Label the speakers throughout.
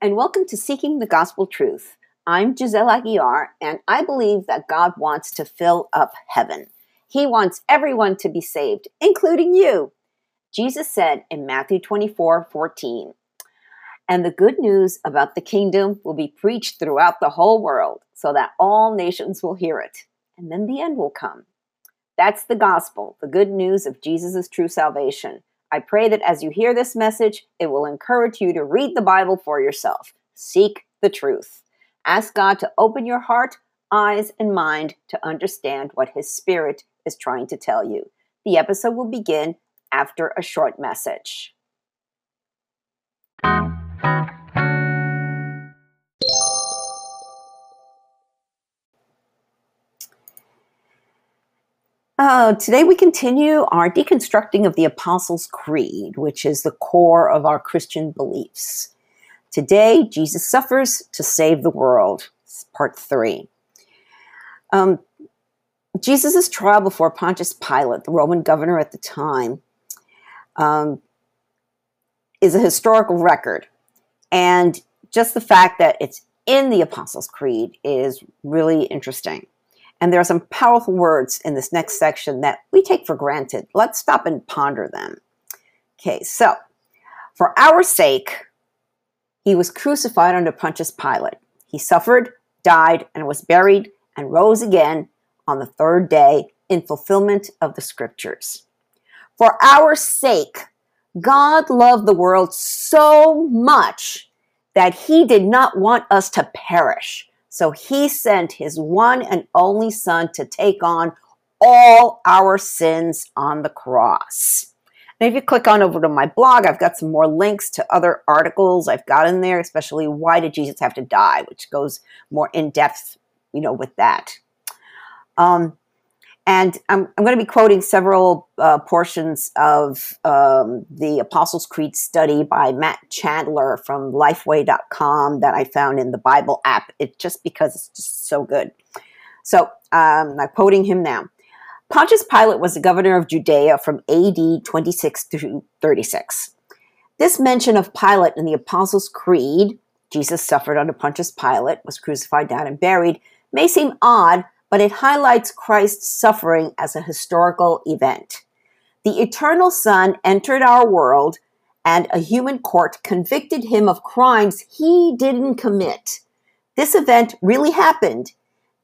Speaker 1: and welcome to Seeking the Gospel Truth. I'm Giselle Aguiar, and I believe that God wants to fill up heaven. He wants everyone to be saved, including you. Jesus said in Matthew 24 14, and the good news about the kingdom will be preached throughout the whole world so that all nations will hear it, and then the end will come. That's the gospel, the good news of Jesus' true salvation. I pray that as you hear this message, it will encourage you to read the Bible for yourself. Seek the truth. Ask God to open your heart, eyes, and mind to understand what His Spirit is trying to tell you. The episode will begin after a short message. Uh, today we continue our deconstructing of the Apostles' Creed, which is the core of our Christian beliefs. Today, Jesus suffers to save the world, part three. Um, Jesus' trial before Pontius Pilate, the Roman governor at the time, um, is a historical record. And just the fact that it's in the Apostles' Creed is really interesting. And there are some powerful words in this next section that we take for granted. Let's stop and ponder them. Okay, so for our sake, he was crucified under Pontius Pilate. He suffered, died, and was buried, and rose again on the third day in fulfillment of the scriptures. For our sake, God loved the world so much that he did not want us to perish so he sent his one and only son to take on all our sins on the cross. And if you click on over to my blog, I've got some more links to other articles I've got in there, especially why did Jesus have to die, which goes more in depth, you know, with that. Um, and I'm, I'm, going to be quoting several uh, portions of um, the Apostles' Creed study by Matt Chandler from lifeway.com that I found in the Bible app. It just because it's just so good. So um, I'm quoting him now. Pontius Pilate was the governor of Judea from AD 26 through 36. This mention of Pilate in the Apostles' Creed, Jesus suffered under Pontius Pilate, was crucified, died, and buried, may seem odd but it highlights Christ's suffering as a historical event. The eternal Son entered our world, and a human court convicted him of crimes he didn't commit. This event really happened.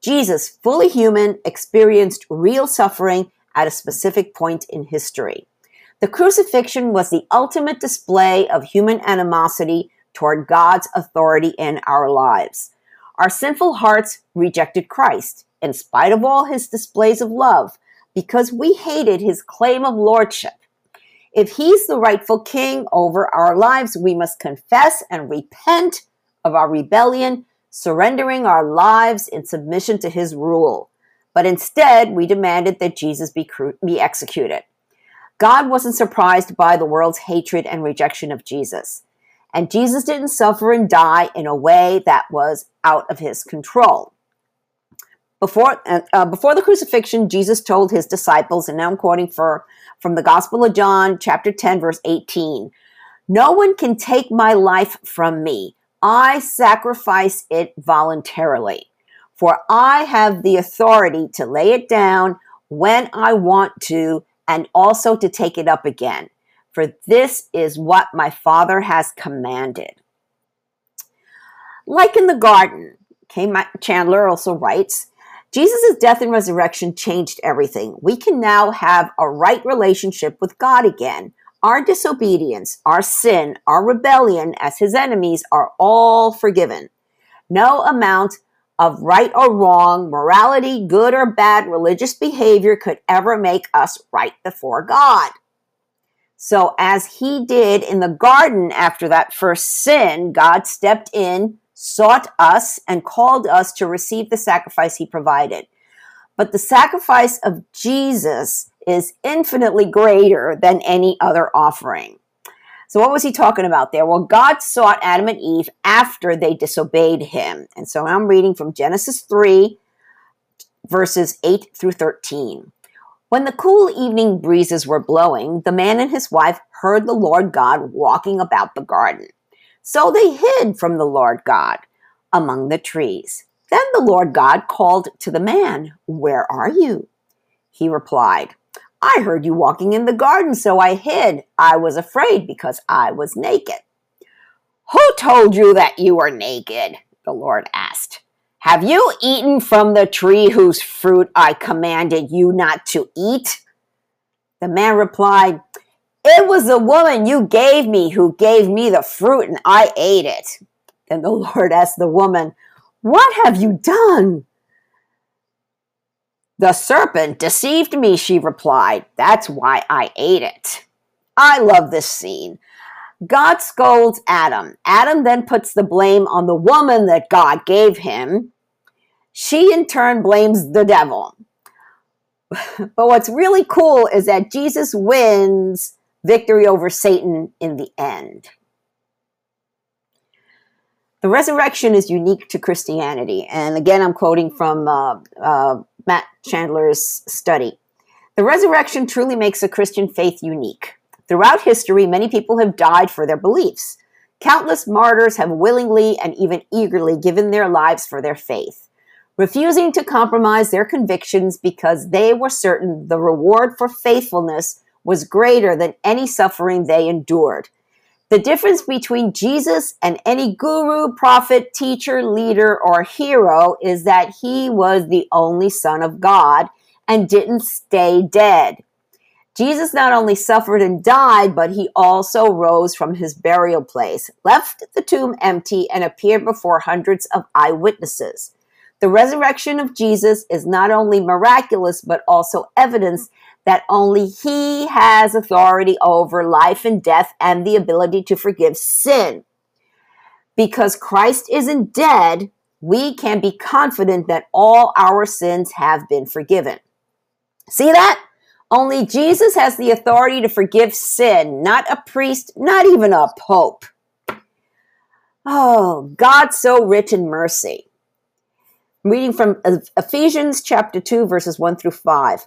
Speaker 1: Jesus, fully human, experienced real suffering at a specific point in history. The crucifixion was the ultimate display of human animosity toward God's authority in our lives. Our sinful hearts rejected Christ in spite of all his displays of love, because we hated his claim of lordship. If he's the rightful king over our lives, we must confess and repent of our rebellion, surrendering our lives in submission to his rule. But instead, we demanded that Jesus be, be executed. God wasn't surprised by the world's hatred and rejection of Jesus. And Jesus didn't suffer and die in a way that was out of his control. Before, uh, uh, before the crucifixion, Jesus told his disciples, and now I'm quoting for, from the Gospel of John, chapter 10, verse 18 No one can take my life from me. I sacrifice it voluntarily. For I have the authority to lay it down when I want to, and also to take it up again. For this is what my Father has commanded. Like in the garden, K. Chandler also writes, Jesus' death and resurrection changed everything. We can now have a right relationship with God again. Our disobedience, our sin, our rebellion as his enemies are all forgiven. No amount of right or wrong, morality, good or bad religious behavior could ever make us right before God. So, as he did in the garden after that first sin, God stepped in, sought us and called us to receive the sacrifice he provided. But the sacrifice of Jesus is infinitely greater than any other offering. So, what was he talking about there? Well, God sought Adam and Eve after they disobeyed him. And so I'm reading from Genesis 3, verses 8 through 13. When the cool evening breezes were blowing, the man and his wife heard the Lord God walking about the garden. So they hid from the Lord God among the trees. Then the Lord God called to the man, Where are you? He replied, I heard you walking in the garden, so I hid. I was afraid because I was naked. Who told you that you were naked? The Lord asked. Have you eaten from the tree whose fruit I commanded you not to eat? The man replied, It was the woman you gave me who gave me the fruit, and I ate it. Then the Lord asked the woman, What have you done? The serpent deceived me, she replied. That's why I ate it. I love this scene. God scolds Adam. Adam then puts the blame on the woman that God gave him. She in turn blames the devil. but what's really cool is that Jesus wins victory over Satan in the end. The resurrection is unique to Christianity. And again, I'm quoting from uh, uh, Matt Chandler's study. The resurrection truly makes a Christian faith unique. Throughout history, many people have died for their beliefs. Countless martyrs have willingly and even eagerly given their lives for their faith, refusing to compromise their convictions because they were certain the reward for faithfulness was greater than any suffering they endured. The difference between Jesus and any guru, prophet, teacher, leader, or hero is that he was the only Son of God and didn't stay dead. Jesus not only suffered and died, but he also rose from his burial place, left the tomb empty, and appeared before hundreds of eyewitnesses. The resurrection of Jesus is not only miraculous, but also evidence that only he has authority over life and death and the ability to forgive sin. Because Christ isn't dead, we can be confident that all our sins have been forgiven. See that? Only Jesus has the authority to forgive sin, not a priest, not even a pope. Oh, God so rich in mercy. reading from Ephesians chapter 2, verses 1 through 5.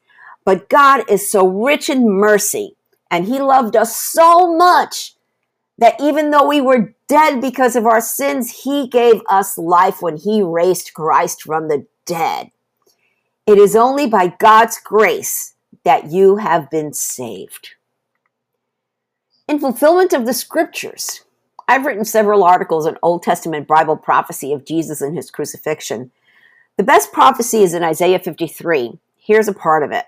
Speaker 1: But God is so rich in mercy, and He loved us so much that even though we were dead because of our sins, He gave us life when He raised Christ from the dead. It is only by God's grace that you have been saved. In fulfillment of the scriptures, I've written several articles on Old Testament Bible prophecy of Jesus and his crucifixion. The best prophecy is in Isaiah 53. Here's a part of it.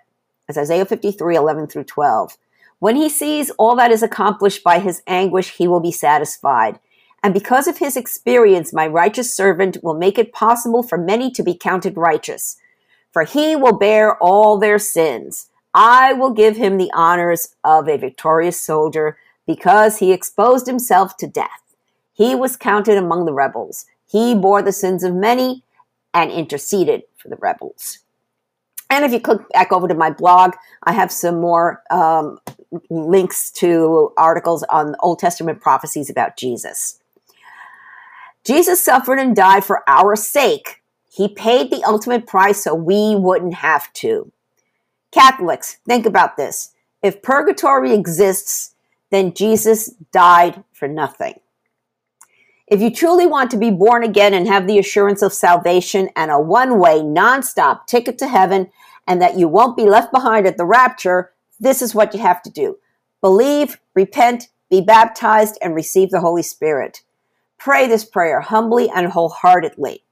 Speaker 1: It's Isaiah 53, 11 through 12. When he sees all that is accomplished by his anguish, he will be satisfied. And because of his experience, my righteous servant will make it possible for many to be counted righteous. For he will bear all their sins. I will give him the honors of a victorious soldier because he exposed himself to death. He was counted among the rebels. He bore the sins of many and interceded for the rebels. And if you click back over to my blog, I have some more um, links to articles on Old Testament prophecies about Jesus. Jesus suffered and died for our sake. He paid the ultimate price so we wouldn't have to. Catholics, think about this. If purgatory exists, then Jesus died for nothing. If you truly want to be born again and have the assurance of salvation and a one way, non-stop ticket to heaven, and that you won't be left behind at the rapture, this is what you have to do believe, repent, be baptized, and receive the Holy Spirit. Pray this prayer humbly and wholeheartedly.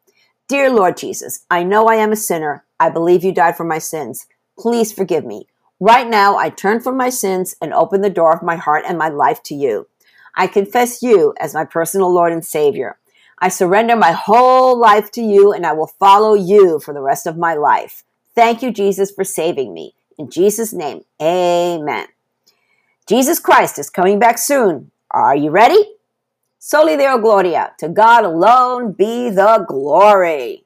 Speaker 1: Dear Lord Jesus, I know I am a sinner. I believe you died for my sins. Please forgive me. Right now, I turn from my sins and open the door of my heart and my life to you. I confess you as my personal Lord and Savior. I surrender my whole life to you and I will follow you for the rest of my life. Thank you, Jesus, for saving me. In Jesus' name, amen. Jesus Christ is coming back soon. Are you ready? Soli Deo Gloria. To God alone be the glory.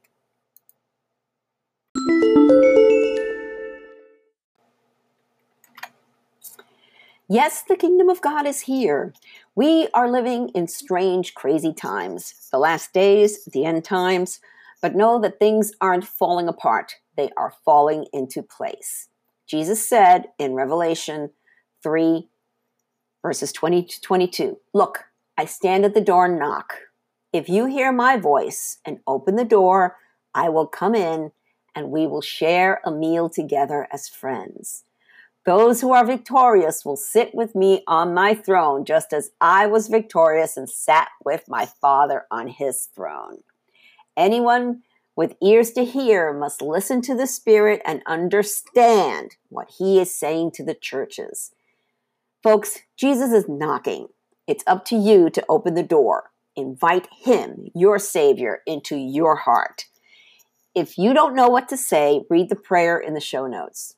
Speaker 1: Yes, the kingdom of God is here. We are living in strange, crazy times, the last days, the end times, but know that things aren't falling apart. They are falling into place. Jesus said in Revelation 3, verses 20 to 22 Look, I stand at the door and knock. If you hear my voice and open the door, I will come in and we will share a meal together as friends. Those who are victorious will sit with me on my throne, just as I was victorious and sat with my Father on his throne. Anyone with ears to hear must listen to the Spirit and understand what he is saying to the churches. Folks, Jesus is knocking. It's up to you to open the door. Invite him, your Savior, into your heart. If you don't know what to say, read the prayer in the show notes.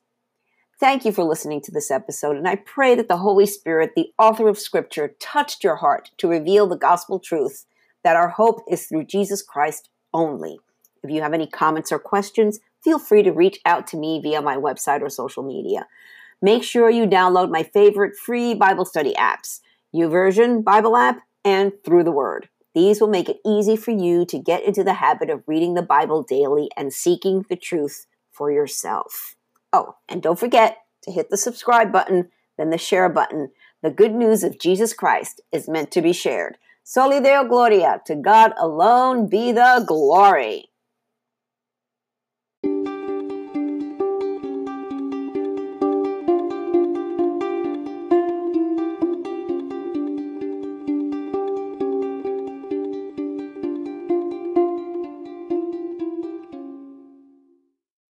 Speaker 1: Thank you for listening to this episode, and I pray that the Holy Spirit, the author of Scripture, touched your heart to reveal the gospel truth that our hope is through Jesus Christ only. If you have any comments or questions, feel free to reach out to me via my website or social media. Make sure you download my favorite free Bible study apps, YouVersion Bible app, and Through the Word. These will make it easy for you to get into the habit of reading the Bible daily and seeking the truth for yourself. Oh, and don't forget to hit the subscribe button, then the share button. The good news of Jesus Christ is meant to be shared. Soli Deo Gloria, to God alone be the glory.